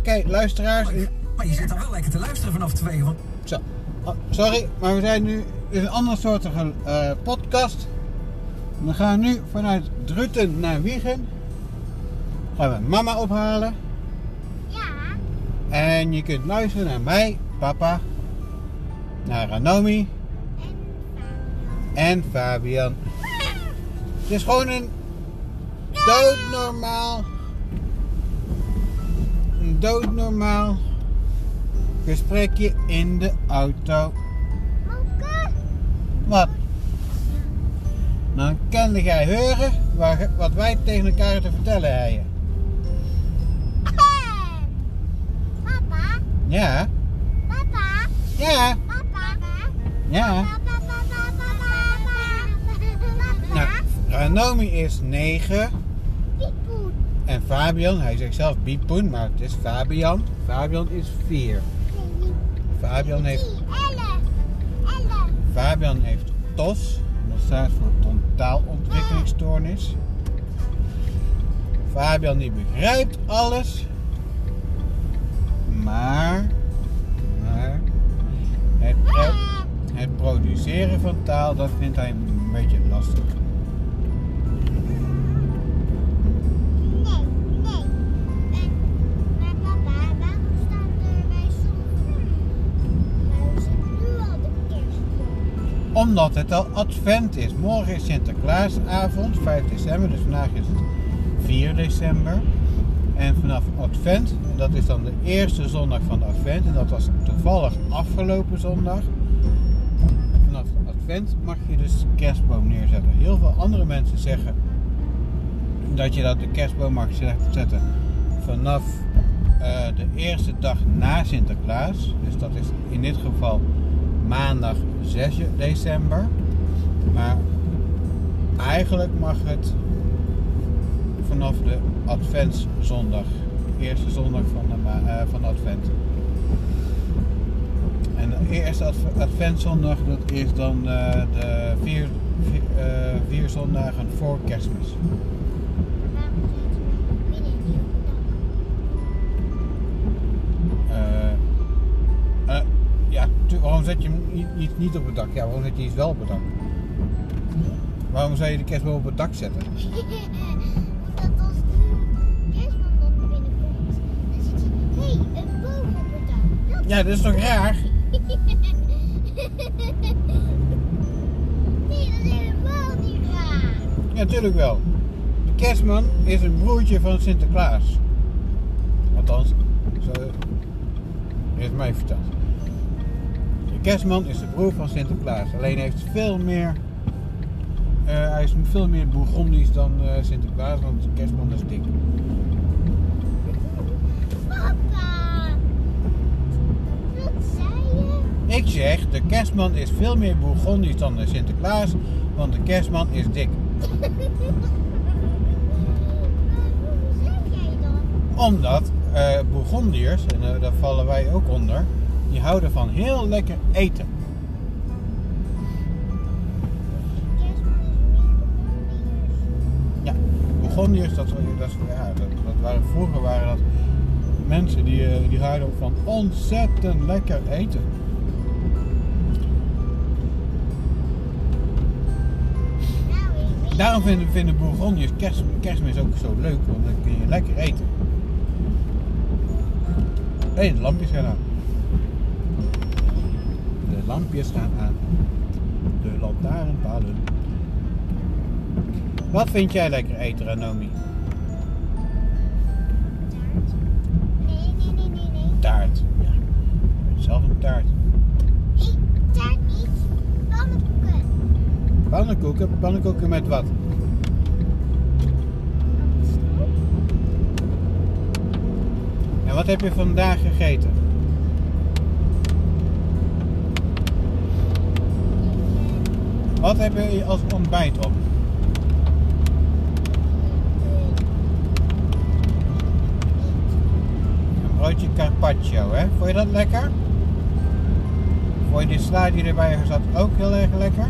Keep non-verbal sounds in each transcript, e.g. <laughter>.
Oké, luisteraars. Maar je zit dan wel lekker te luisteren vanaf twee. Want... Zo. Oh, sorry, maar we zijn nu in een andere soortige eh, podcast. We gaan nu vanuit Druten naar Wiegen. Gaan we mama ophalen. Ja. En je kunt luisteren naar mij, papa, naar Ranomi en Fabian. Het is gewoon een doodnormaal, doodnormaal gesprekje in de auto. Moeke. Wat? Dan kan jij horen wat, wij tegen elkaar te vertellen hebben. Papa. Ja, Papa. ja, Papa. ja. Papa. Papa. Papa. Nou, Ranomi is 9 Piepoen. Fabian, hij zegt zelf Biepoen, maar het is Fabian. Fabian is 4. Fabian heeft. Fabian heeft TOS, dat staat voor totaalontwikkelingsstoornis. Fabian die begrijpt alles, maar, maar het, het produceren van taal, dat vindt hij een beetje lastig. Omdat het al advent is. Morgen is Sinterklaasavond, 5 december, dus vandaag is het 4 december. En vanaf advent, dat is dan de eerste zondag van de advent, en dat was toevallig afgelopen zondag. Vanaf advent mag je dus kerstboom neerzetten. Heel veel andere mensen zeggen dat je dat de kerstboom mag zetten vanaf eh, de eerste dag na Sinterklaas. Dus dat is in dit geval maandag 6 december. Maar eigenlijk mag het vanaf de Adventszondag, eerste zondag van de, eh, van Advent. En de eerste adv- Adventszondag, dat is dan eh, de vier, vier, eh, vier zondagen voor Kerstmis. Zet je hem niet, niet, niet op het dak? Ja, waarom zet je iets wel op het dak? Waarom zou je de kerstboom op het dak zetten? <laughs> Omdat als de kerstman dan binnenkomt, dan hij... Hé, hey, een boom op het dak. Dat Ja, dat is toch raar? <laughs> Nee, dat is helemaal niet raar. Ja, natuurlijk wel. De kerstman is een broertje van Sinterklaas. Althans, zo heeft mij verteld. Kerstman is de broer van Sinterklaas. Alleen heeft veel meer. eh, hij is veel meer Bourgondisch dan eh, Sinterklaas, want de kerstman is dik. Papa. Wat zei je? Ik zeg, de kerstman is veel meer Bourgondisch dan de Sinterklaas, want de kerstman is dik. <laughs> Hoe zeg jij dan? Omdat Bourgondiërs, en daar vallen wij ook onder, die houden van heel lekker eten. Burgondiërs. Ja, Bourgondiërs, dat, dat, ja, dat, dat waren, vroeger waren dat mensen die, eh, die houden van ontzettend lekker eten. Daarom vinden, vinden kerst, kerstmis ook zo leuk, want dan kun je lekker eten. Hé, hey, de lampjes gaan aan. De lampjes gaan aan. De lantaarnpalen. Wat vind jij lekker eten, Ranomi? Nee, nee, nee, nee, nee. Taart. Ja. Ik vind zelf een taart. Nee, taart niet. Pannenkoeken. Pannenkoeken? Pannenkoeken met wat? En wat heb je vandaag gegeten? Wat heb je als ontbijt op? Een broodje carpaccio, hè? Vond je dat lekker? Vond je die sla die erbij zat ook heel erg lekker?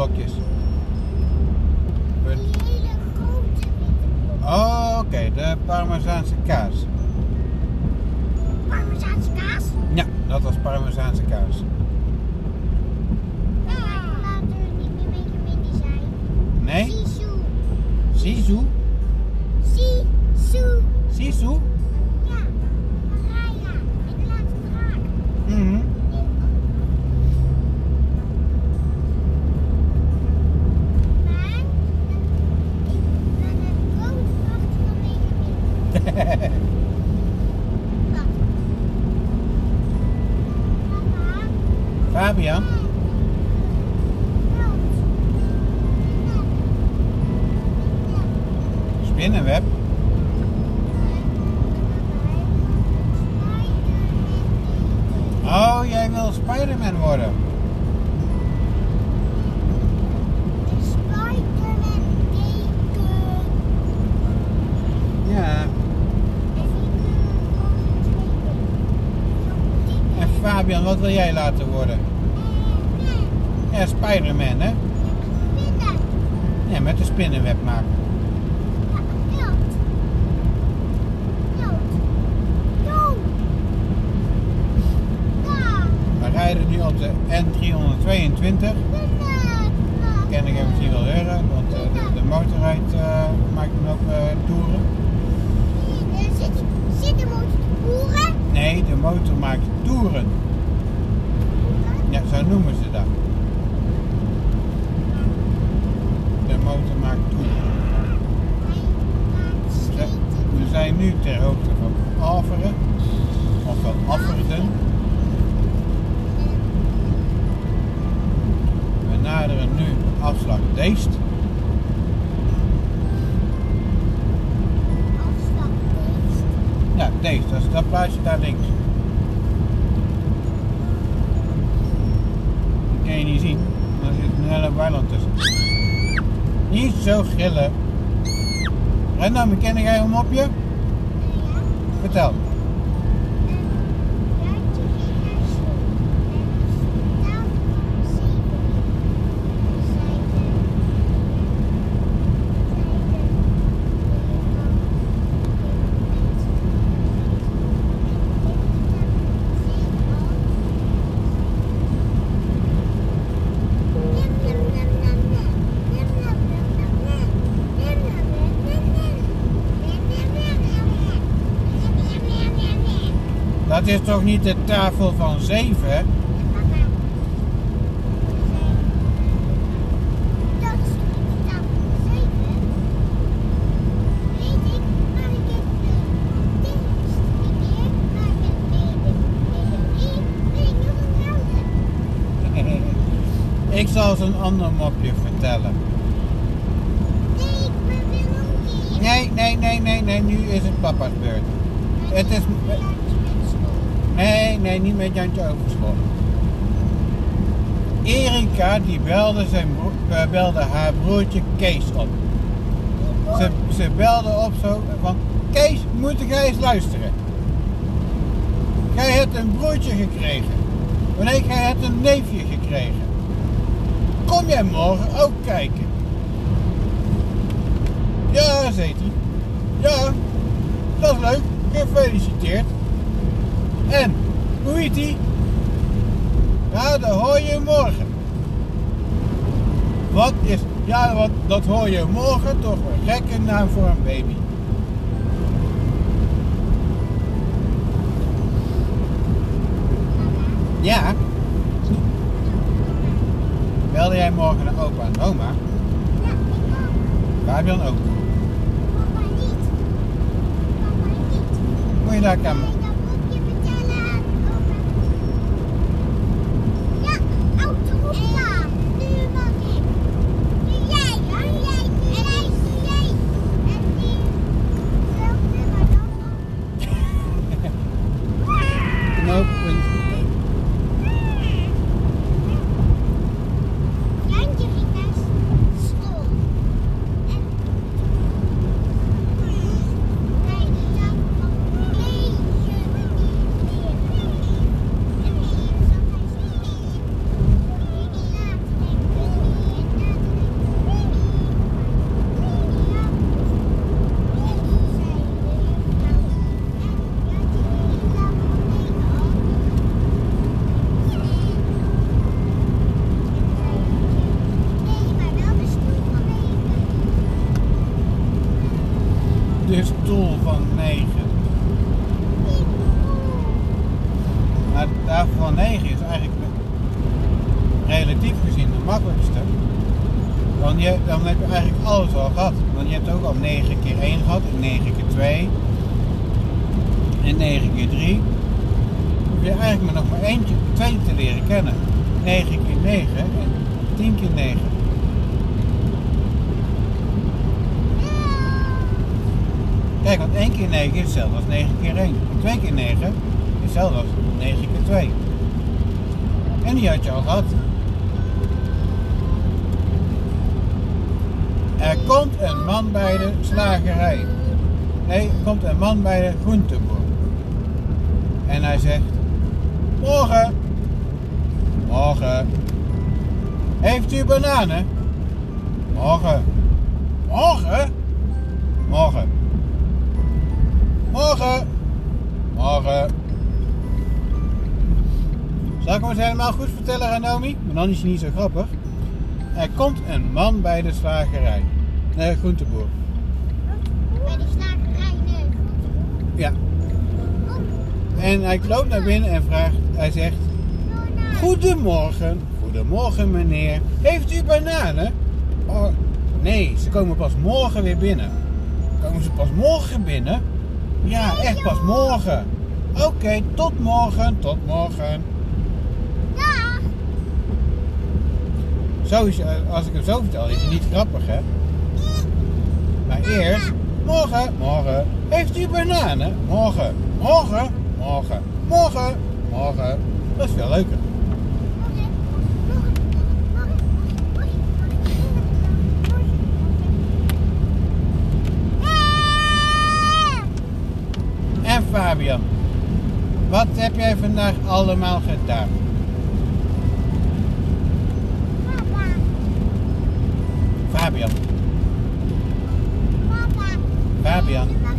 Blokjes? Blok. Oh, oké, de Parmezaanse kaas. Fabian, wat wil jij laten worden? Ja, Spider-Man, hè? Ja, met de spinnenweb maken. We rijden nu op de N322. Ken ik hem misschien wel horen, want de, motorrijd eh, maakt dan ook toeren. Zit de motor? Nee, de motor maakt toeren. Ja, zo noemen ze dat. De motor maakt toeren. We- zijn nu ter hoogte van Alveren, of van Afferden. We naderen nu afslag Deest. Ja, Deest, dat is dat plaatsje daar links. Je niet zien, er zit een hele weiland tussen. Niet zo gillen. Brenda, ken jij een mopje? Vertel. Dat is toch niet de tafel van zeven? Ik zal ze een ander mopje vertellen. Nee, nee, nee, nee, nee, nu is het papa's beurt. Het is... Nee, nee, niet met Jantje Overschot. Erika die belde, zijn bro- eh, belde haar broertje Kees op. Ze, ze belde op zo van... Kees, moet jij eens luisteren. Jij hebt een broertje gekregen. Wanneer jij hebt een neefje gekregen. Kom jij morgen ook kijken? Ja, zei. Ja, dat is leuk. Gefeliciteerd. En, hoe heet die? Ja, dat hoor je morgen. Wat is, ja, wat, dat hoor je morgen toch een gekke naam voor een baby. Ja. Belde jij morgen naar opa en oma? Fabian ook. Moet je daar kan... knooppunt. Jantje ging naar school. En bij de tafel van lezen. je stoel van 9. Maar de tafel van 9 is eigenlijk relatief gezien de makkelijkste. Want dan heb je eigenlijk alles al gehad. Want je hebt ook al 9 keer 1 gehad en 9 keer 2 en 9 keer 3. Hoef je eigenlijk maar nog maar eentje, twee te leren kennen. 9 keer 9 en 10 keer 9. Kijk, want 1 keer 9 is hetzelfde als 9 keer 1. En 2 keer 9 is hetzelfde als 9 keer 2. En die had je al gehad. Er komt een man bij de slagerij. Nee, er komt een man bij de groenteboer. En hij zegt: Morgen. Morgen. Heeft u bananen? Morgen. Morgen? Morgen. Morgen. Morgen. Zal ik hem eens helemaal goed vertellen, Ranomi? Maar dan is hij niet zo grappig. Er komt een man bij de slagerij. Nee, groenteboer. Bij de slagerij, nee. Ja. En hij loopt naar binnen en vraagt, hij zegt, Goedemorgen, goedemorgen meneer. Heeft u bananen? Oh, nee, ze komen pas morgen weer binnen. Komen ze pas morgen binnen? Ja, echt pas morgen. Oké, tot morgen, tot morgen. Dag. Als ik hem zo vertel, is het niet grappig, hè? Maar eerst, morgen, morgen. Heeft u bananen? Morgen, morgen, morgen, morgen, morgen. Dat is veel leuker. En Fabian, wat heb jij vandaag allemaal gedaan? Fabian, papa. Fabian.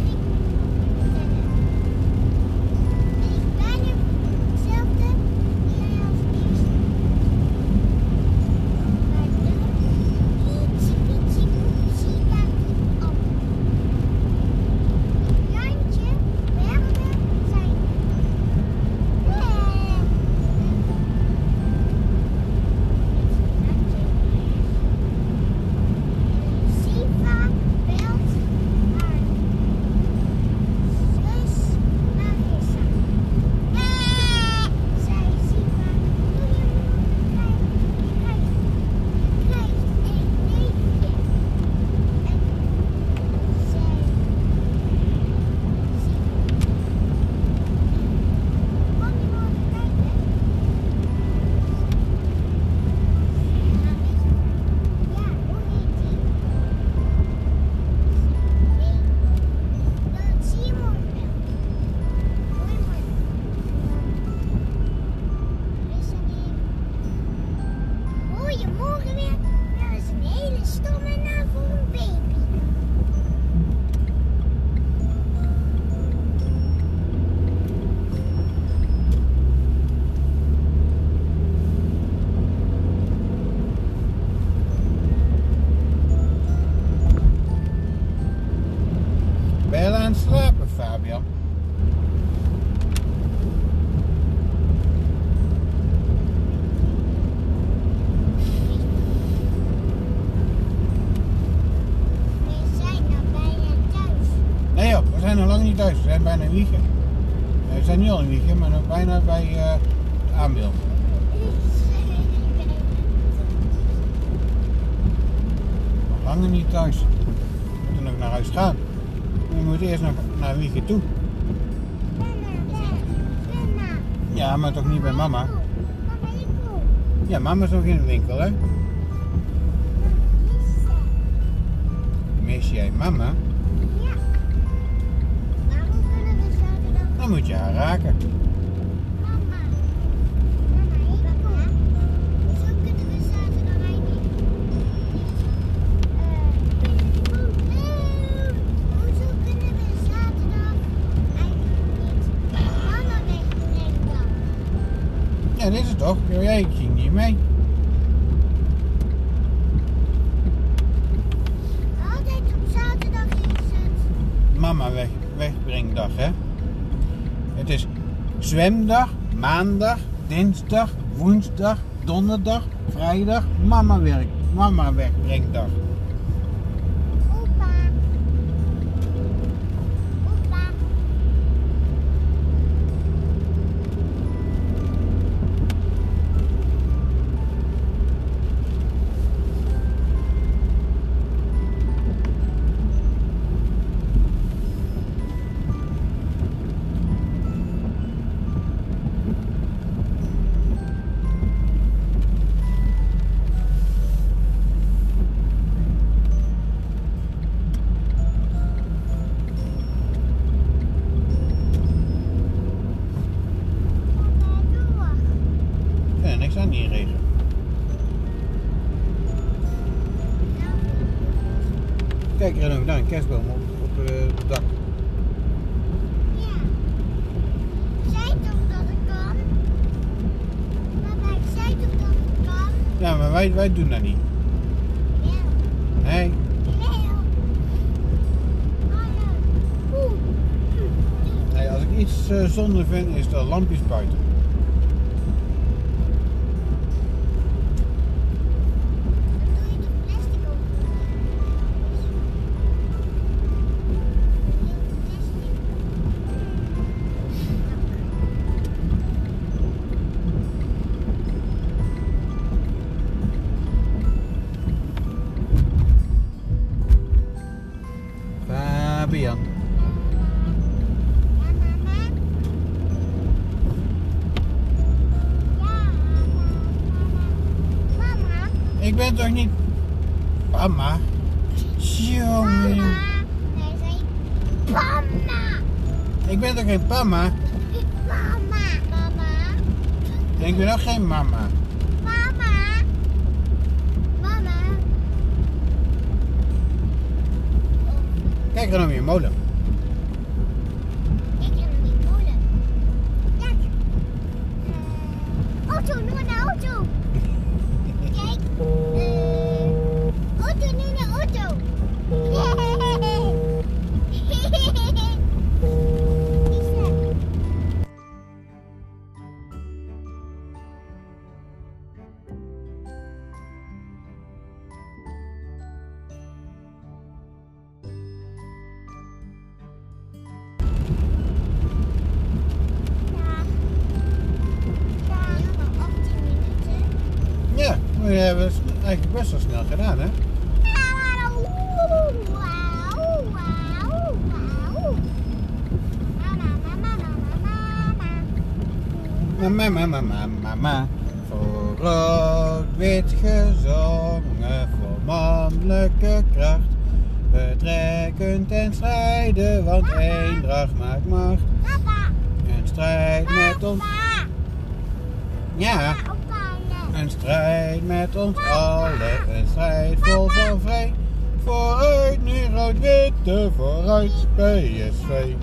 Een hele Nee joh, we zijn nog lang niet thuis. We zijn bijna in Wiegen. Eh, We zijn nu al in Wiegen, maar nog bijna bij eh het aanbeeld. Nog langer niet thuis. We moeten nog naar huis gaan. We moeten eerst nog naar Wiegen toe. Ja, maar toch niet bij mama. Ja, mama is nog in de winkel, hè? Mis jij mama? Mama wegbrengen dan? Ja, dit is het toch? Jij ging niet mee. Altijd op zaterdag is het... Mama. is zwemdag, maandag, dinsdag, woensdag, donderdag, vrijdag, mama werk, mama werkbrengdag. Opa. Kijk er nog daar een kerstboom op, op eh, het dak. Ja. Zei toch dat ik kan? Papa, ik zei toch dat ik kan? Ja, maar wij, wij doen dat niet. Ja. Nee. Hm. nee als ik iets eh, zonde vind, is de lampjes buiten. Mama. Mama. Mama. Kijk dan weer molen. We hebben het eigenlijk best wel snel gedaan, hè? Mama, mama, mama, mama. Voor rood-wit gezongen, voor mannelijke kracht. We trekken ten strijde, want eendracht maakt macht. Papa, Een strijd met ons... Ja, strijd met ons allen. Een strijd vol van vrij. Vooruit nu rood-witte, vooruit PSV.